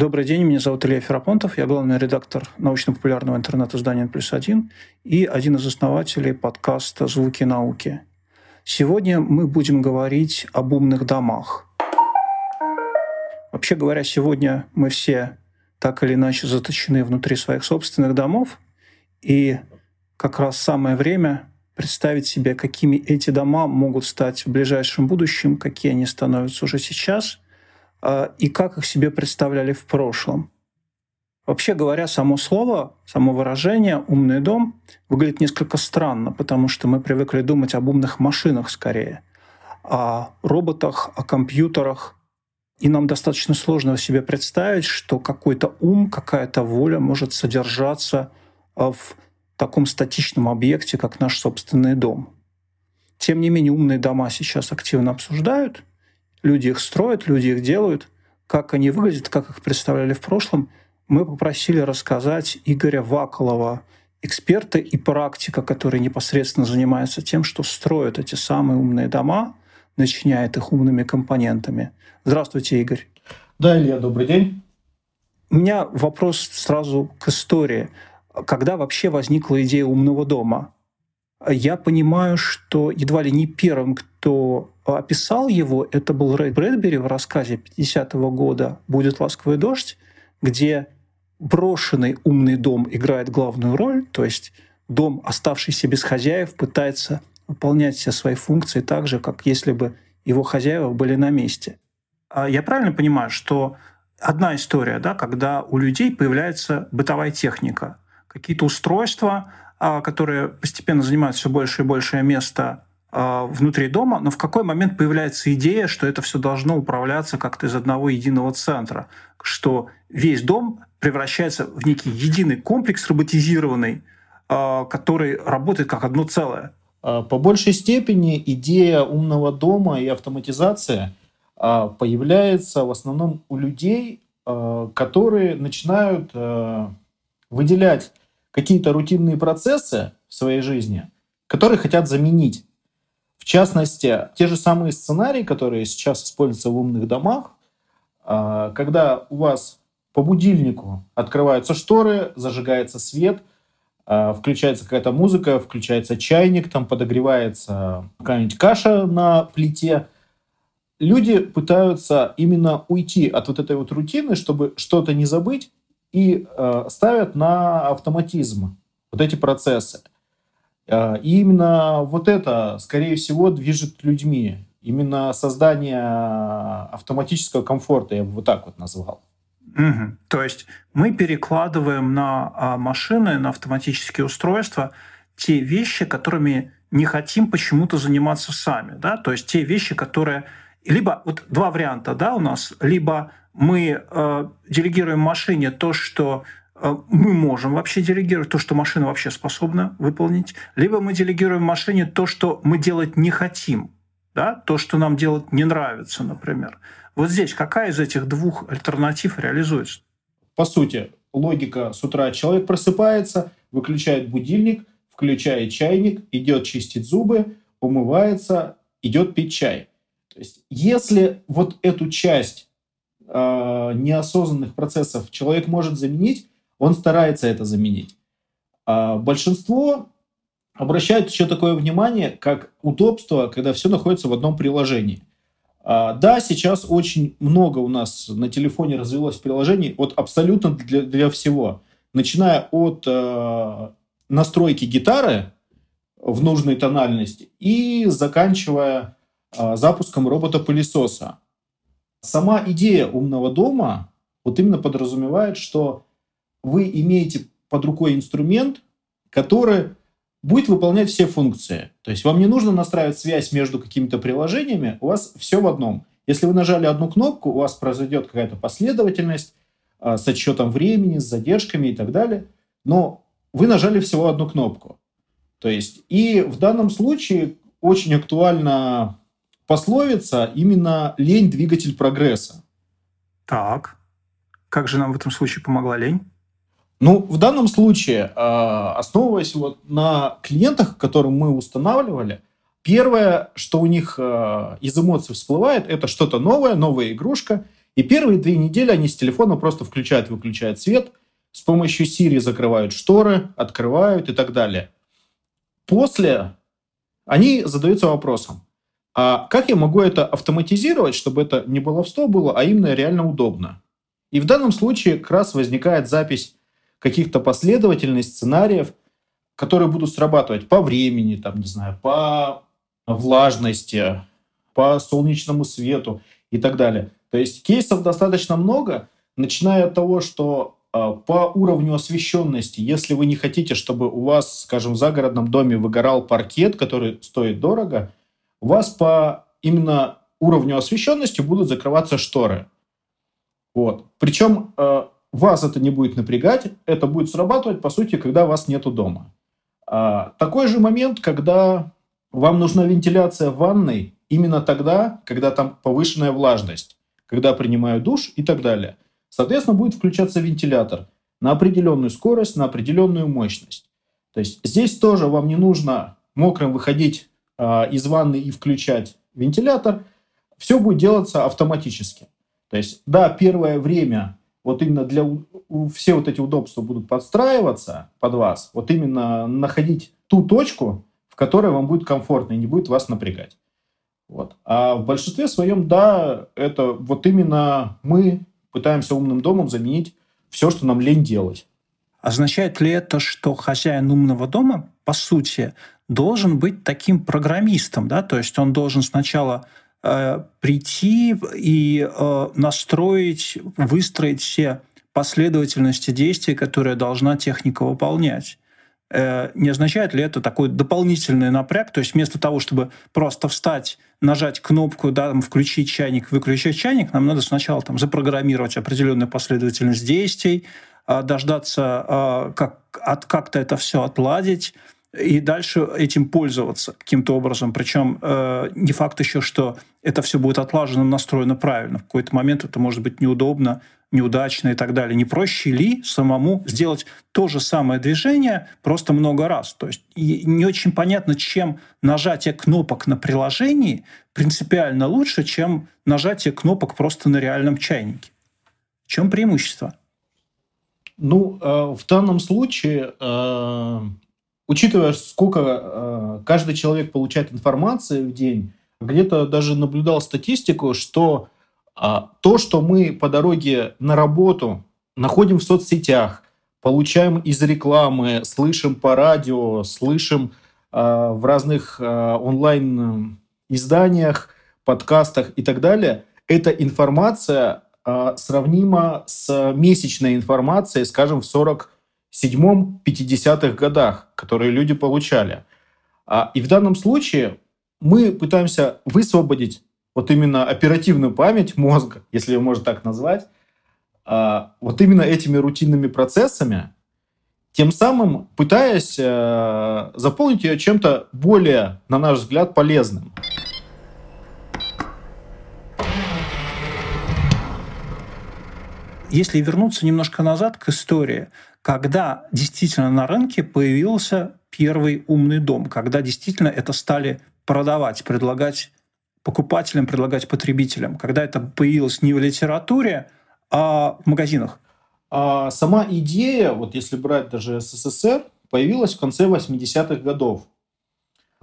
Добрый день, меня зовут Илья Ферапонтов, я главный редактор научно-популярного интернет-издания «Плюс один» и один из основателей подкаста «Звуки науки». Сегодня мы будем говорить об умных домах. Вообще говоря, сегодня мы все так или иначе заточены внутри своих собственных домов, и как раз самое время представить себе, какими эти дома могут стать в ближайшем будущем, какие они становятся уже сейчас, и как их себе представляли в прошлом. Вообще говоря, само слово, само выражение «умный дом» выглядит несколько странно, потому что мы привыкли думать об умных машинах скорее, о роботах, о компьютерах. И нам достаточно сложно себе представить, что какой-то ум, какая-то воля может содержаться а, в таком статичном объекте, как наш собственный дом. Тем не менее, умные дома сейчас активно обсуждают. Люди их строят, люди их делают. Как они выглядят, как их представляли в прошлом, мы попросили рассказать Игоря Ваколова, эксперта и практика, который непосредственно занимается тем, что строят эти самые умные дома, начиняет их умными компонентами. Здравствуйте, Игорь. Да, Илья, добрый день. У меня вопрос сразу к истории когда вообще возникла идея умного дома. Я понимаю, что едва ли не первым, кто описал его, это был Рэй Брэдбери в рассказе 50-го года «Будет ласковый дождь», где брошенный умный дом играет главную роль, то есть дом, оставшийся без хозяев, пытается выполнять все свои функции так же, как если бы его хозяева были на месте. А я правильно понимаю, что одна история, да, когда у людей появляется бытовая техника – какие-то устройства, а, которые постепенно занимают все больше и большее место внутри дома, но в какой момент появляется идея, что это все должно управляться как-то из одного единого центра, что весь дом превращается в некий единый комплекс роботизированный, а, который работает как одно целое. По большей степени идея умного дома и автоматизация появляется в основном у людей, которые начинают выделять какие-то рутинные процессы в своей жизни, которые хотят заменить. В частности, те же самые сценарии, которые сейчас используются в умных домах, а, когда у вас по будильнику открываются шторы, зажигается свет, а, включается какая-то музыка, включается чайник, там подогревается какая-нибудь каша на плите. Люди пытаются именно уйти от вот этой вот рутины, чтобы что-то не забыть, и э, ставят на автоматизм вот эти процессы. Э, и именно вот это, скорее всего, движет людьми. Именно создание автоматического комфорта, я бы вот так вот назвал. Угу. То есть мы перекладываем на а, машины, на автоматические устройства те вещи, которыми не хотим почему-то заниматься сами. Да? То есть те вещи, которые... Либо вот два варианта да, у нас. Либо мы э, делегируем машине то, что мы можем вообще делегировать, то, что машина вообще способна выполнить, либо мы делегируем машине то, что мы делать не хотим, да? то, что нам делать не нравится, например. Вот здесь какая из этих двух альтернатив реализуется? По сути, логика с утра человек просыпается, выключает будильник, включает чайник, идет чистить зубы, умывается, идет пить чай. То есть, если вот эту часть э, неосознанных процессов человек может заменить, он старается это заменить. А большинство обращают еще такое внимание, как удобство, когда все находится в одном приложении. А, да, сейчас очень много у нас на телефоне развилось приложений, вот абсолютно для, для всего. Начиная от э, настройки гитары в нужной тональности и заканчивая э, запуском робота-пылесоса. Сама идея умного дома вот именно подразумевает, что вы имеете под рукой инструмент, который будет выполнять все функции. То есть вам не нужно настраивать связь между какими-то приложениями, у вас все в одном. Если вы нажали одну кнопку, у вас произойдет какая-то последовательность э, с отсчетом времени, с задержками и так далее, но вы нажали всего одну кнопку. То есть и в данном случае очень актуально пословица именно «лень – двигатель прогресса». Так. Как же нам в этом случае помогла лень? Ну, в данном случае, а, основываясь вот на клиентах, которым мы устанавливали, первое, что у них а, из эмоций всплывает, это что-то новое, новая игрушка, И первые две недели они с телефона просто включают-выключают свет, с помощью Siri закрывают шторы, открывают и так далее. После они задаются вопросом, а как я могу это автоматизировать, чтобы это не баловство было, а именно реально удобно? И в данном случае как раз возникает запись каких-то последовательных сценариев, которые будут срабатывать по времени, там, не знаю, по влажности, по солнечному свету и так далее. То есть кейсов достаточно много, начиная от того, что э, по уровню освещенности, если вы не хотите, чтобы у вас, скажем, в загородном доме выгорал паркет, который стоит дорого, у вас по именно уровню освещенности будут закрываться шторы. Вот. Причем э, вас это не будет напрягать, это будет срабатывать, по сути, когда вас нету дома. А, такой же момент, когда вам нужна вентиляция в ванной именно тогда, когда там повышенная влажность, когда принимаю душ и так далее. Соответственно, будет включаться вентилятор на определенную скорость, на определенную мощность. То есть здесь тоже вам не нужно мокрым выходить э, из ванны и включать вентилятор. Все будет делаться автоматически. То есть, да, первое время вот именно для все вот эти удобства будут подстраиваться под вас, вот именно находить ту точку, в которой вам будет комфортно и не будет вас напрягать. Вот. А в большинстве своем, да, это вот именно мы пытаемся умным домом заменить все, что нам лень делать. Означает ли это, что хозяин умного дома, по сути, должен быть таким программистом, да? То есть он должен сначала прийти и э, настроить, выстроить все последовательности действий, которые должна техника выполнять. Э, не означает ли это такой дополнительный напряг? То есть вместо того, чтобы просто встать, нажать кнопку, да, там, включить чайник, выключить чайник, нам надо сначала там, запрограммировать определенную последовательность действий, э, дождаться, э, как, от, как-то это все отладить, и дальше этим пользоваться каким-то образом. Причем э, не факт еще, что это все будет отлажено, настроено правильно. В какой-то момент это может быть неудобно, неудачно и так далее. Не проще ли самому сделать то же самое движение просто много раз? То есть не очень понятно, чем нажатие кнопок на приложении принципиально лучше, чем нажатие кнопок просто на реальном чайнике. В чем преимущество? Ну, э, в данном случае э, учитывая, сколько э, каждый человек получает информации в день, где-то даже наблюдал статистику, что э, то, что мы по дороге на работу находим в соцсетях, получаем из рекламы, слышим по радио, слышим э, в разных э, онлайн-изданиях, подкастах и так далее, эта информация э, сравнима с месячной информацией, скажем, в 40 седьмом 50-х годах, которые люди получали. А, и в данном случае мы пытаемся высвободить вот именно оперативную память мозга, если ее можно так назвать, а, вот именно этими рутинными процессами, тем самым пытаясь э, заполнить ее чем-то более, на наш взгляд, полезным. Если вернуться немножко назад к истории, когда действительно на рынке появился первый умный дом, когда действительно это стали продавать, предлагать покупателям, предлагать потребителям, когда это появилось не в литературе, а в магазинах? А сама идея, вот если брать даже СССР, появилась в конце 80-х годов.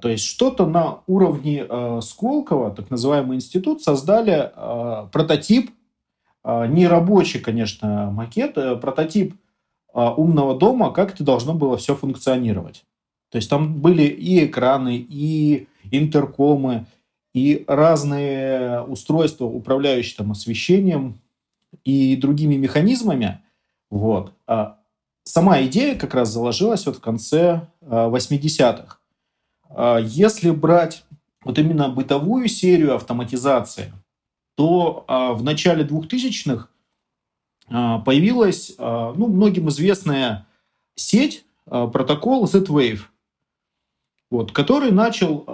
То есть что-то на уровне э, Сколково, так называемый институт, создали э, прототип, не рабочий, конечно, макет, э, прототип а, умного дома, как это должно было все функционировать. То есть там были и экраны, и интеркомы, и разные устройства, управляющие там освещением и другими механизмами. Вот. А сама идея как раз заложилась вот в конце 80-х. А, если брать вот именно бытовую серию автоматизации, то в начале 2000-х а, появилась а, ну, многим известная сеть, а, протокол Z-Wave, вот, который начал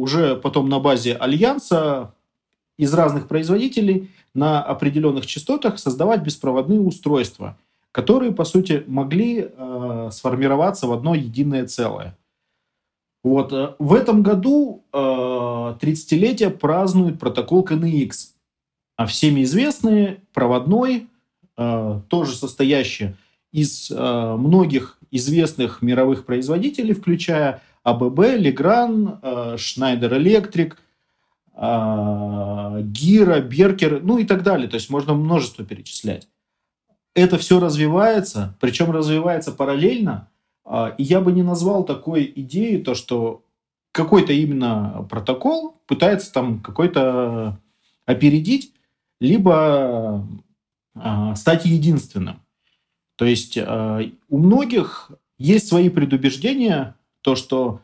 уже потом на базе Альянса из разных производителей на определенных частотах создавать беспроводные устройства, которые, по сути, могли сформироваться в одно единое целое. Вот. В этом году 30-летие празднует протокол KNX. а всеми известный, проводной, э, тоже состоящий из э, многих известных мировых производителей, включая АББ, Легран, э, Schneider Electric, э, Гира, Беркер, ну и так далее. То есть можно множество перечислять. Это все развивается, причем развивается параллельно. Э, и я бы не назвал такой идеей то, что какой-то именно протокол пытается там какой-то опередить, либо э, стать единственным. То есть э, у многих есть свои предубеждения, то, что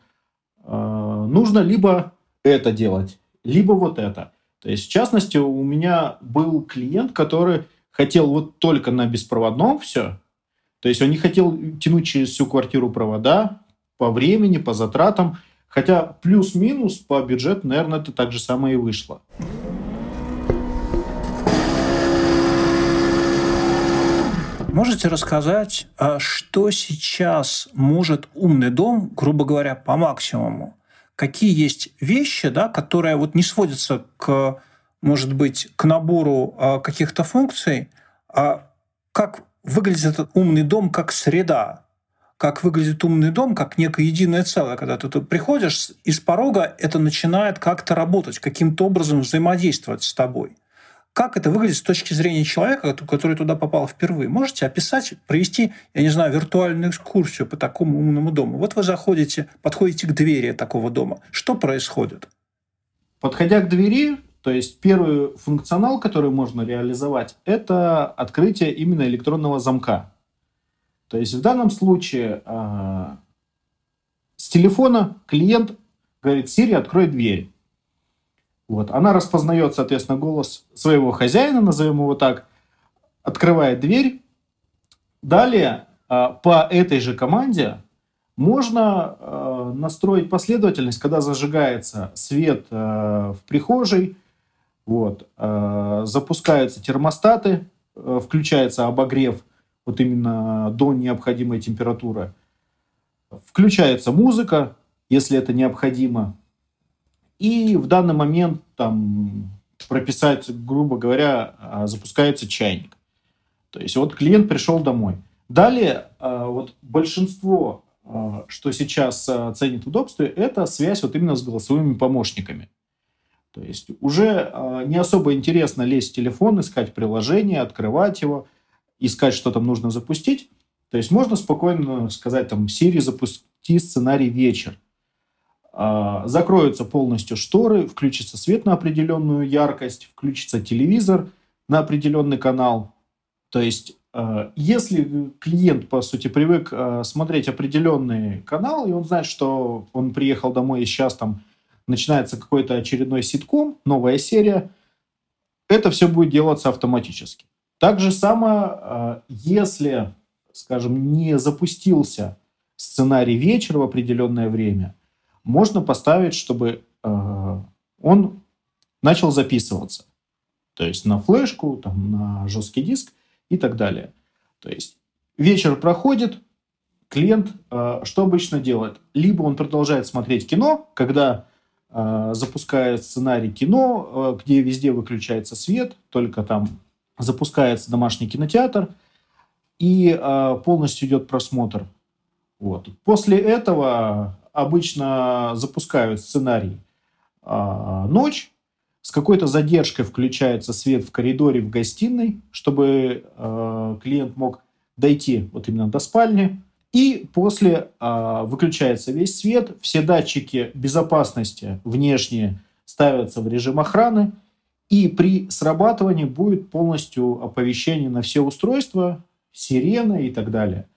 нужно либо это делать, либо вот это. То есть, в частности, у меня был клиент, который хотел вот только на беспроводном все. То есть он не хотел тянуть через всю квартиру провода по времени, по затратам. Хотя плюс-минус по бюджету, наверное, это так же самое и вышло. Можете рассказать, а что сейчас может умный дом, грубо говоря, по максимуму? Какие есть вещи, да, которые вот не сводятся к, может быть, к набору а, каких-то функций, а как выглядит этот умный дом как среда, как выглядит умный дом, как некое единое целое. Когда ты приходишь, из порога это начинает как-то работать, каким-то образом взаимодействовать с тобой. Как это выглядит с точки зрения человека, который туда попал впервые? Можете описать, провести, я не знаю, виртуальную экскурсию по такому умному дому? Вот вы заходите, подходите к двери такого дома. Что происходит? Подходя к двери, то есть первый функционал, который можно реализовать, это открытие именно электронного замка. То есть в данном случае э, с телефона клиент говорит, Siri, открой дверь. Вот. Она распознает, соответственно, голос своего хозяина, назовем его так, открывает дверь. Далее э, по этой же команде можно э, настроить последовательность, когда зажигается свет в прихожей, вот, э, запускаются термостаты, э, включается обогрев вот именно до необходимой температуры, включается музыка, если это необходимо, и в данный момент там прописать, грубо говоря, а, запускается чайник. То есть вот клиент пришел домой. Далее вот большинство, что сейчас ценит удобство, это связь вот именно с голосовыми помощниками. То есть уже не особо интересно лезть в телефон, искать приложение, открывать его, искать, что там нужно запустить. То есть можно спокойно сказать там Siri запусти сценарий вечер. А, закроются полностью шторы, включится свет на определенную яркость, включится телевизор на определенный канал. То есть, а, если клиент, по сути, привык а, смотреть определенный канал, и он знает, что он приехал домой и сейчас там начинается какой-то очередной ситком, новая серия, это все будет делаться автоматически. Так же самое, если, скажем, не запустился сценарий вечера в определенное время – можно поставить, чтобы э, он начал записываться. То есть на флешку, там, на жесткий диск и так далее. То есть вечер проходит, клиент э, что обычно делает? Либо он продолжает смотреть кино, когда запускает сценарий кино, э, где везде выключается свет, только там запускается домашний кинотеатр, и э, полностью идет просмотр. Вот. После этого обычно запускают сценарий ночь, с какой-то задержкой включается свет в коридоре, в гостиной, чтобы э, клиент мог дойти вот именно до спальни. И после э, выключается весь свет, все датчики безопасности внешние ставятся в режим охраны, и при срабатывании будет полностью оповещение на все устройства, сирена и так далее.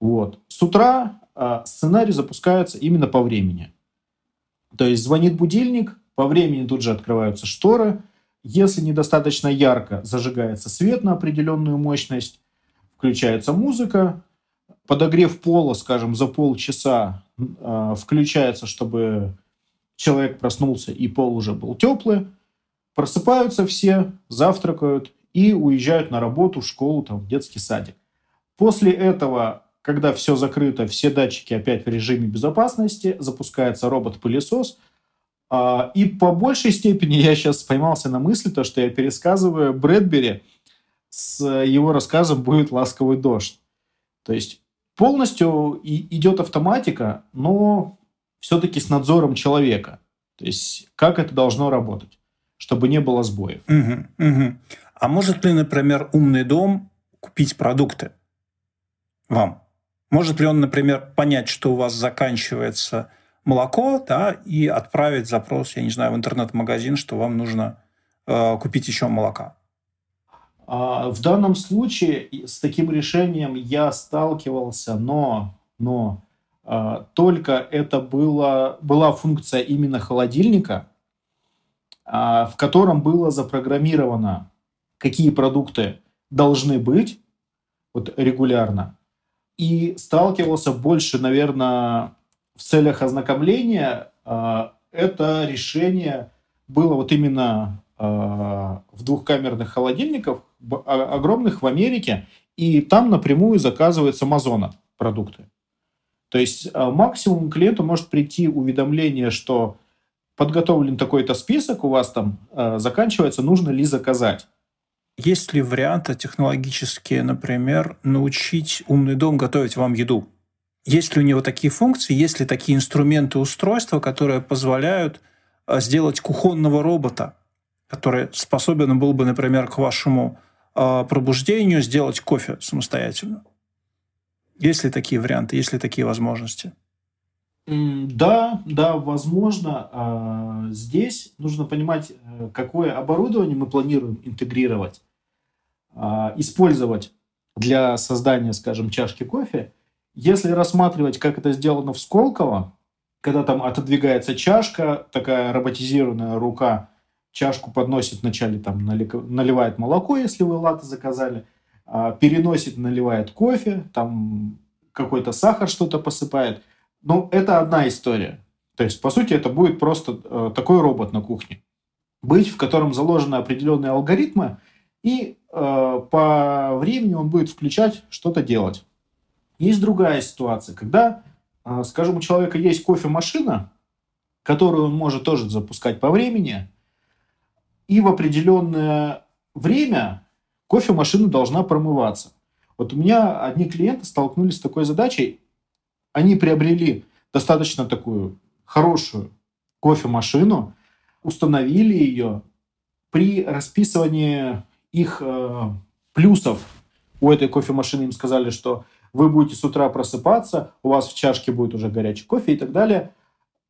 Вот. С утра а, сценарий запускается именно по времени. То есть звонит будильник, по времени тут же открываются шторы. Если недостаточно ярко, зажигается свет на определенную мощность, включается музыка, подогрев пола, скажем, за полчаса э, включается, чтобы человек проснулся и пол уже был теплый. Просыпаются все, завтракают и уезжают на работу, в школу, там, в детский садик. После этого когда все закрыто, все датчики опять в режиме безопасности, запускается робот-пылесос, А, и по большей степени я сейчас поймался на мысли, то, что я пересказываю Брэдбери с его рассказом «Будет ласковый дождь». То есть полностью идет автоматика, но все-таки с надзором человека. То есть как это должно работать, чтобы не было сбоев. Угу, угу. А может ли, например, умный дом купить продукты вам? Может ли он, например, понять, что у вас заканчивается молоко, да, и отправить запрос, я не знаю, в интернет-магазин, что вам нужно э, купить еще молока? А, в данном случае с таким решением я сталкивался, но, но а, только это было, была функция именно холодильника, а, в котором было запрограммировано, какие продукты должны быть вот, регулярно. И сталкивался больше, наверное, в целях ознакомления это решение было вот именно в двухкамерных холодильниках, огромных в Америке, и там напрямую заказывают с Амазона продукты. То есть максимум клиенту может прийти уведомление, что подготовлен такой-то список, у вас там заканчивается, нужно ли заказать. Есть ли варианты технологические, например, научить умный дом готовить вам еду? Есть ли у него такие функции, есть ли такие инструменты, устройства, которые позволяют а, сделать кухонного робота, который способен был бы, например, к вашему а, пробуждению сделать кофе самостоятельно? Есть ли такие варианты, есть ли такие возможности? Да, да, возможно. А, здесь нужно понимать, э, какое оборудование мы планируем интегрировать, использовать для создания, скажем, чашки кофе – если рассматривать, как это сделано в Сколково, когда там отодвигается чашка, такая роботизированная рука чашку подносит вначале, там наливает молоко, если вы латы заказали, а, переносит, наливает кофе, там какой-то сахар что-то посыпает. Ну, это одна история. То есть, по сути, это будет просто э, такой робот на кухне. Быть, в котором заложены определенные алгоритмы, и э, по времени он будет включать, что-то делать. Есть другая ситуация, когда, а, скажем, у человека есть кофемашина, которую он может тоже запускать по времени, и в определенное время кофемашина должна промываться. Вот у меня одни клиенты столкнулись с такой задачей. Они приобрели достаточно такую хорошую кофемашину, установили ее. При расписывании их э, плюсов у этой кофемашины им сказали, что вы будете с утра просыпаться, у вас в чашке будет уже горячий кофе и так далее.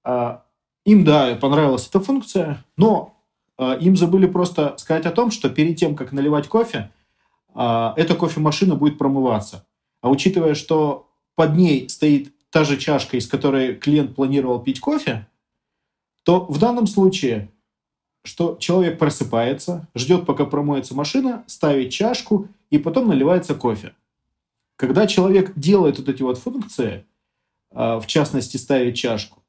А, им, да, понравилась эта функция, но им забыли просто сказать о том, что перед тем, как наливать кофе, а, эта кофемашина будет промываться. А учитывая, что под ней стоит та же чашка, из которой клиент планировал пить кофе, то в данном случае, что человек просыпается, ждет, пока промоется машина, ставит чашку и потом наливается кофе. Когда человек делает вот эти вот функции, а, в частности, ставит чашку,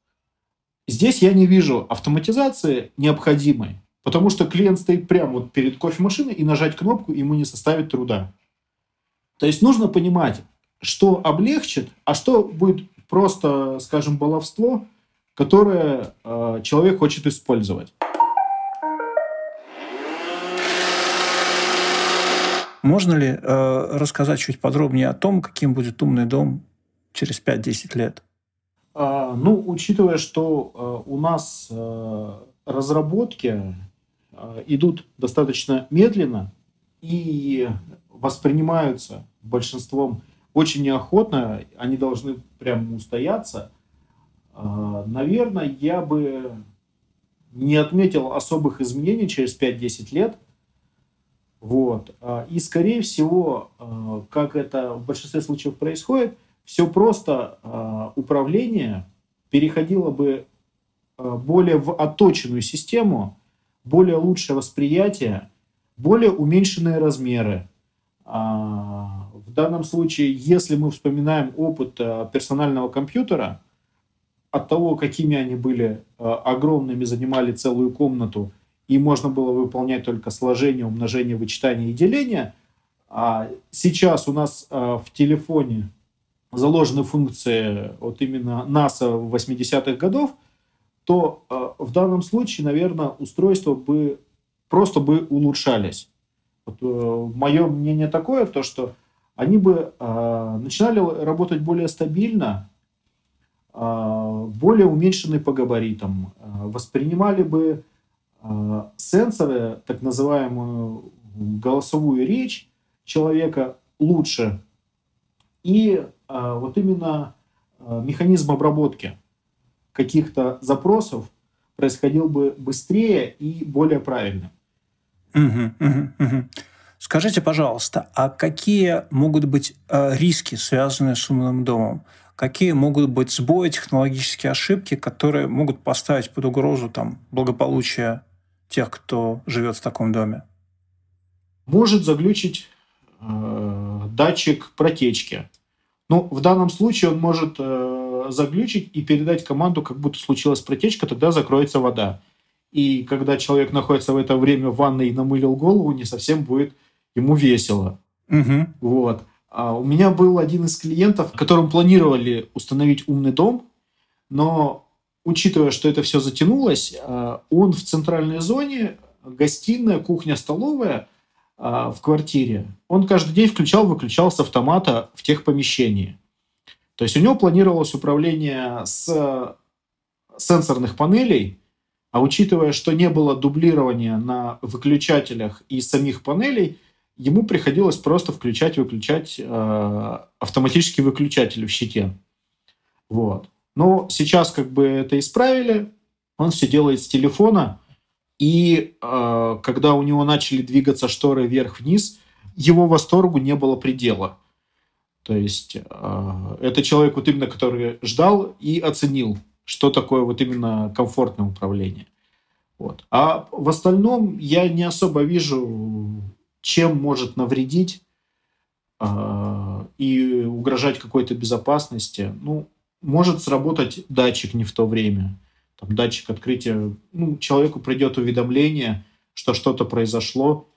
здесь я не вижу автоматизации необходимой, потому что клиент стоит прямо вот перед кофемашиной и нажать кнопку ему не составит труда. То есть нужно понимать, что облегчит, а что будет просто, скажем, баловство, которое э, человек хочет использовать. Можно ли э, рассказать чуть подробнее о том, каким будет умный дом через 5-10 лет? А, ну, учитывая, что э, у нас э, разработки идут достаточно медленно и воспринимаются большинством очень неохотно, они должны прямо устояться, э, наверное, я бы не отметил особых изменений через 5-10 лет – вот. А, и, скорее всего, как это в большинстве случаев происходит, все просто управление переходило бы более в отточенную систему, более лучшее восприятие, более уменьшенные размеры. В данном случае, если мы вспоминаем опыт персонального компьютера, от того, какими они были огромными, занимали целую комнату – и можно было выполнять только сложение, умножение, вычитание и деление. А сейчас у нас а, в телефоне заложены функции вот именно НАСА 80-х годов, то э, в данном случае, наверное, устройства бы просто бы улучшались. Вот, э, мое мнение такое, то что они бы э, начинали работать более стабильно, э, более уменьшенные по габаритам, э, воспринимали бы э, сенсоры, так называемую голосовую речь человека лучше, и э, вот именно э, механизм обработки каких-то запросов происходил бы быстрее и более правильно. Угу, угу, угу. Скажите, пожалуйста, а какие могут быть э, риски, связанные с умным домом? Какие могут быть сбои, технологические ошибки, которые могут поставить под угрозу там, благополучие тех, кто живет в таком доме? Может заглючить э, датчик протечки. Ну, в данном случае он может э, заглючить и передать команду, как будто случилась протечка, тогда закроется вода. И когда человек находится в это время в ванной и намылил голову, не совсем будет ему весело. Угу. Вот. А у меня был один из клиентов, которым планировали установить умный дом, но учитывая, что это все затянулось, а, он в центральной зоне, гостиная, кухня, столовая а, в квартире, он каждый день включал-выключал с автомата в тех помещении. То есть у него планировалось управление с сенсорных панелей, а учитывая, что не было дублирования на выключателях и самих панелей, ему приходилось просто включать-выключать э, автоматический выключатель в щите. Вот. Но сейчас как бы это исправили, он все делает с телефона, и э, когда у него начали двигаться шторы вверх-вниз, его восторгу не было предела. То есть э, это человек вот именно, который ждал и оценил что такое вот именно комфортное управление. Вот. А в остальном я не особо вижу, чем может навредить э, и угрожать какой-то безопасности. Ну, может сработать датчик не в то время. Там датчик открытия. Ну, человеку придет уведомление, что что-то произошло,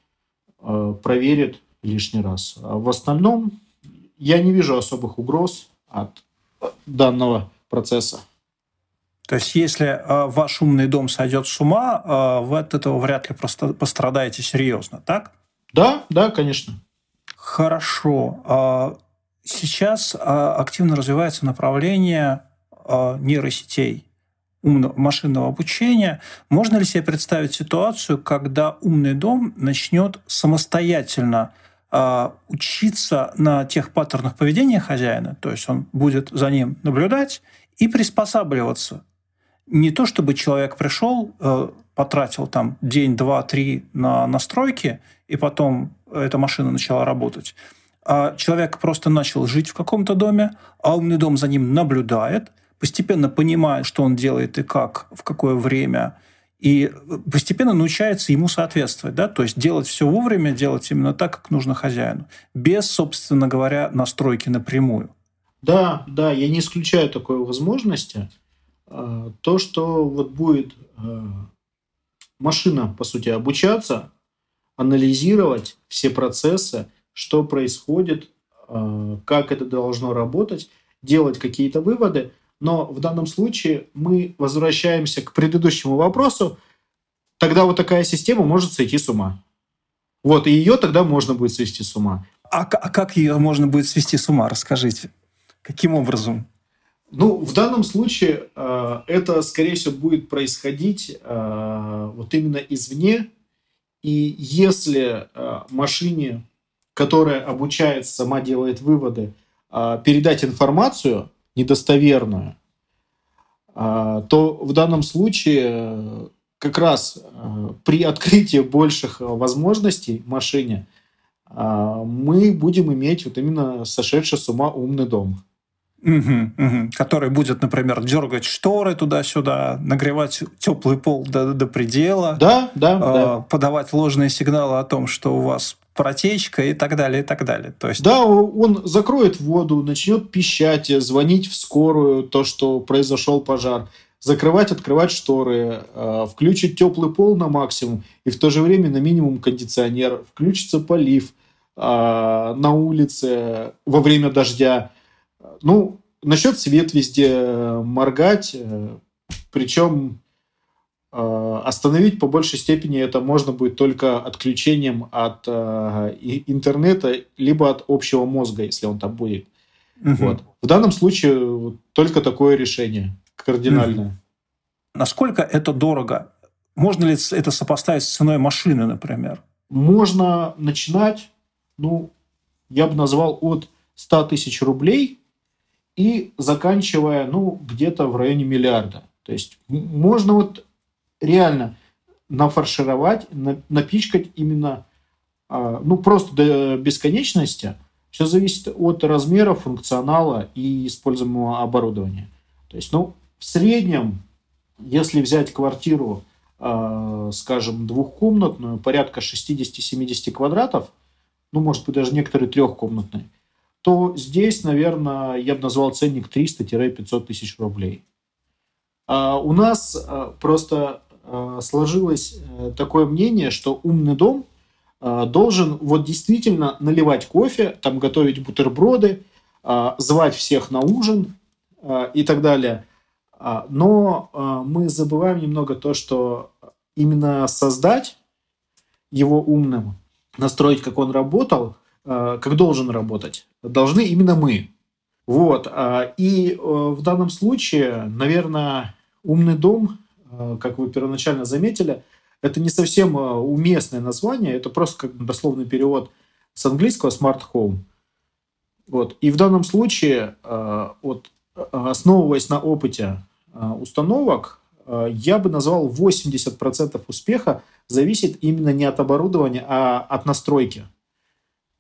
э, проверит лишний раз. А в остальном я не вижу особых угроз от данного процесса. То есть, если э, ваш умный дом сойдет с ума, э, вы от этого вряд ли просто пострадаете серьезно, так? Да, да, конечно. Хорошо. А сейчас а, активно развивается направление а, нейросетей, умного, машинного обучения. Можно ли себе представить ситуацию, когда умный дом начнет самостоятельно учиться на тех паттернах поведения хозяина, то есть он будет за ним наблюдать и приспосабливаться не то чтобы человек пришел, э, потратил там день, два, три на настройки, и потом эта машина начала работать. А человек просто начал жить в каком-то доме, а умный дом за ним наблюдает, постепенно понимает, что он делает и как, в какое время, и постепенно научается ему соответствовать, да, то есть делать все вовремя, делать именно так, как нужно хозяину, без, собственно говоря, настройки напрямую. Да, да, я не исключаю такой возможности. А, то, что вот будет а, машина, по сути, обучаться, анализировать все процессы, что происходит, а, как это должно работать, делать какие-то выводы. Но в данном случае мы возвращаемся к предыдущему вопросу. Тогда вот такая система может сойти с ума. Вот, и ее тогда можно будет свести с ума. А, а как ее можно будет свести с ума? Расскажите. Каким образом? Ну, в данном случае э, это, скорее всего, будет происходить э, вот именно извне. И если э, машине, которая обучается, сама делает выводы, э, передать информацию недостоверную, э, то в данном случае э, как раз э, при открытии больших возможностей машине э, мы будем иметь вот именно сошедший с ума умный дом. Угу, угу. Который будет, например, дергать шторы туда-сюда, нагревать теплый пол до, до предела, да, да, э, да. подавать ложные сигналы о том, что у вас протечка и так далее, и так далее. То есть... Да, он закроет воду, начнет пищать, звонить в скорую, то, что произошел пожар, закрывать, открывать шторы, э, включить теплый пол на максимум и в то же время на минимум кондиционер, включится полив э, на улице во время дождя, ну, насчет свет везде э, моргать, Причем остановить по большей степени это можно будет только отключением от э, интернета, либо от общего мозга, если он там будет. Угу. Вот. В данном случае только такое решение кардинальное. Угу. Насколько это дорого? Можно ли это сопоставить с ценой машины, например? Можно начинать, ну, я бы назвал от 100 тысяч рублей и заканчивая, ну, где-то в районе миллиарда. То есть можно вот реально нафаршировать, напичкать именно, а, ну, просто до бесконечности. Все зависит от размера, функционала и используемого оборудования. То есть, ну, в среднем, если взять квартиру, а, скажем, двухкомнатную, порядка 60-70 квадратов, ну, может быть, даже некоторые трехкомнатные, то здесь, наверное, я бы назвал ценник 300-500 тысяч рублей. А у нас просто сложилось э, такое мнение, что умный дом а, должен вот действительно наливать кофе, там готовить бутерброды, звать всех на ужин и так далее. Но мы забываем немного то, что именно создать его умным, настроить, как он работал, как должен работать, должны именно мы. Вот. И э, в данном случае, наверное, умный дом, э, как вы первоначально заметили, это не совсем э, уместное название, это просто как дословный перевод с английского smart home. Вот. И в данном случае, вот, основываясь на опыте установок, я бы назвал 80% успеха зависит именно не от оборудования, а от настройки.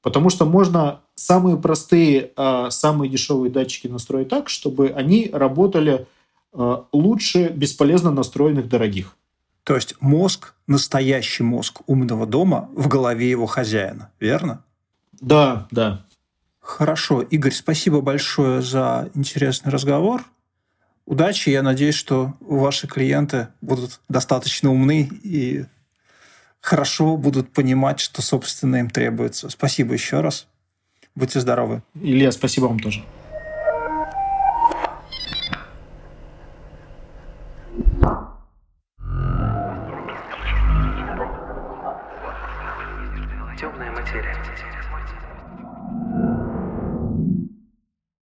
Потому что можно самые простые, самые дешевые датчики настроить так, чтобы они работали лучше бесполезно настроенных дорогих. То есть мозг, настоящий мозг умного дома в голове его хозяина, верно? Да, да. Хорошо. Игорь, спасибо большое за интересный разговор. Удачи. Я надеюсь, что ваши клиенты будут достаточно умны и хорошо будут понимать, что, собственно, им требуется. Спасибо еще раз. Будьте здоровы. Илья, спасибо вам тоже.